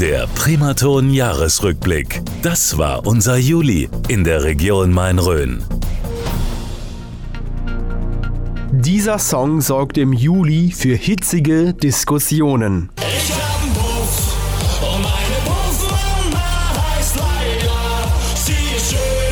Der Primaton Jahresrückblick. Das war unser Juli in der Region Main-Rhön. Dieser Song sorgt im Juli für hitzige Diskussionen. Ich hab einen Puff und meine Puffmama heißt Laila. Sie ist geiler.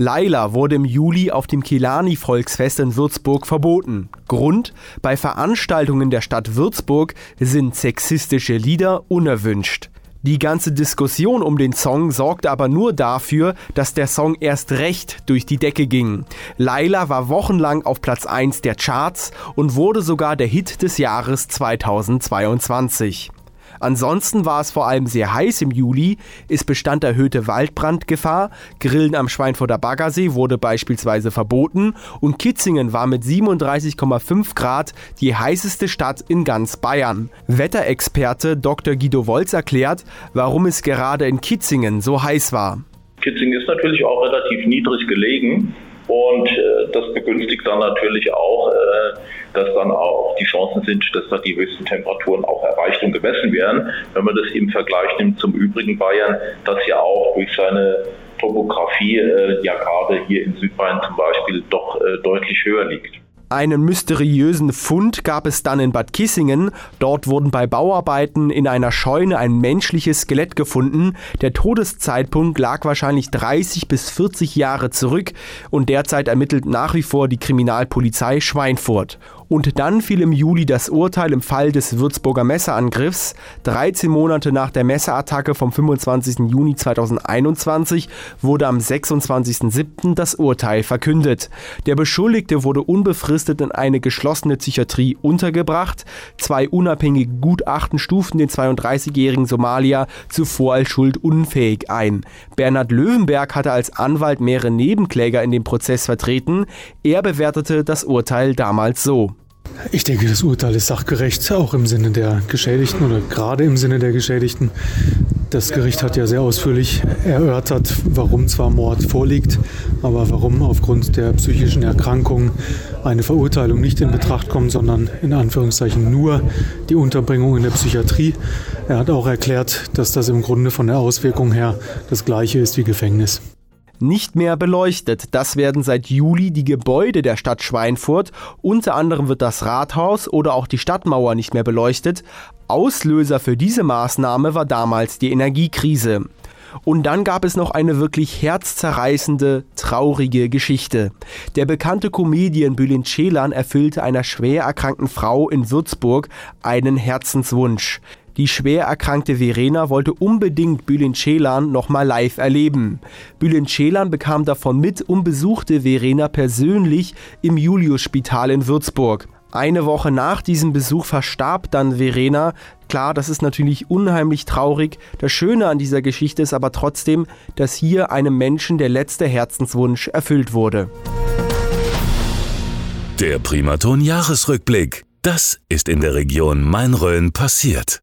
Laila wurde im Juli auf dem Kilani-Volksfest in Würzburg verboten. Grund: Bei Veranstaltungen der Stadt Würzburg sind sexistische Lieder unerwünscht. Die ganze Diskussion um den Song sorgte aber nur dafür, dass der Song erst recht durch die Decke ging. Laila war wochenlang auf Platz 1 der Charts und wurde sogar der Hit des Jahres 2022. Ansonsten war es vor allem sehr heiß im Juli, es bestand erhöhte Waldbrandgefahr, Grillen am Schweinfurter Baggersee wurde beispielsweise verboten und Kitzingen war mit 37,5 Grad die heißeste Stadt in ganz Bayern. Wetterexperte Dr. Guido Wolz erklärt, warum es gerade in Kitzingen so heiß war. Kitzingen ist natürlich auch relativ niedrig gelegen und äh, das begünstigt dann natürlich auch, äh, dass dann auch die Chancen sind, dass da die höchsten Temperaturen auch erreicht und gemessen werden. Wenn man das im Vergleich nimmt zum übrigen Bayern, das ja auch durch seine Topografie äh, ja gerade hier in Südbayern zum Beispiel doch äh, deutlich höher liegt. Einen mysteriösen Fund gab es dann in Bad Kissingen. Dort wurden bei Bauarbeiten in einer Scheune ein menschliches Skelett gefunden. Der Todeszeitpunkt lag wahrscheinlich 30 bis 40 Jahre zurück und derzeit ermittelt nach wie vor die Kriminalpolizei Schweinfurt. Und dann fiel im Juli das Urteil im Fall des Würzburger Messerangriffs. 13 Monate nach der Messerattacke vom 25. Juni 2021 wurde am 26.07. das Urteil verkündet. Der Beschuldigte wurde unbefristet in eine geschlossene Psychiatrie untergebracht. Zwei unabhängige Gutachten stuften den 32-jährigen Somalier zuvor als schuldunfähig ein. Bernhard Löwenberg hatte als Anwalt mehrere Nebenkläger in dem Prozess vertreten. Er bewertete das Urteil damals so. Ich denke, das Urteil ist sachgerecht, auch im Sinne der Geschädigten oder gerade im Sinne der Geschädigten. Das Gericht hat ja sehr ausführlich erörtert, warum zwar Mord vorliegt, aber warum aufgrund der psychischen Erkrankung eine Verurteilung nicht in Betracht kommt, sondern in Anführungszeichen nur die Unterbringung in der Psychiatrie. Er hat auch erklärt, dass das im Grunde von der Auswirkung her das gleiche ist wie Gefängnis nicht mehr beleuchtet. Das werden seit Juli die Gebäude der Stadt Schweinfurt. Unter anderem wird das Rathaus oder auch die Stadtmauer nicht mehr beleuchtet. Auslöser für diese Maßnahme war damals die Energiekrise. Und dann gab es noch eine wirklich herzzerreißende, traurige Geschichte. Der bekannte Comedian Bülent Ceylan erfüllte einer schwer erkrankten Frau in Würzburg einen Herzenswunsch. Die schwer erkrankte Verena wollte unbedingt Bülent Ceylan nochmal live erleben. Bülent Ceylan bekam davon mit und besuchte Verena persönlich im Julius-Spital in Würzburg. Eine Woche nach diesem Besuch verstarb dann Verena. Klar, das ist natürlich unheimlich traurig. Das Schöne an dieser Geschichte ist aber trotzdem, dass hier einem Menschen der letzte Herzenswunsch erfüllt wurde. Der Primaton Jahresrückblick. Das ist in der Region Main-Rhön passiert.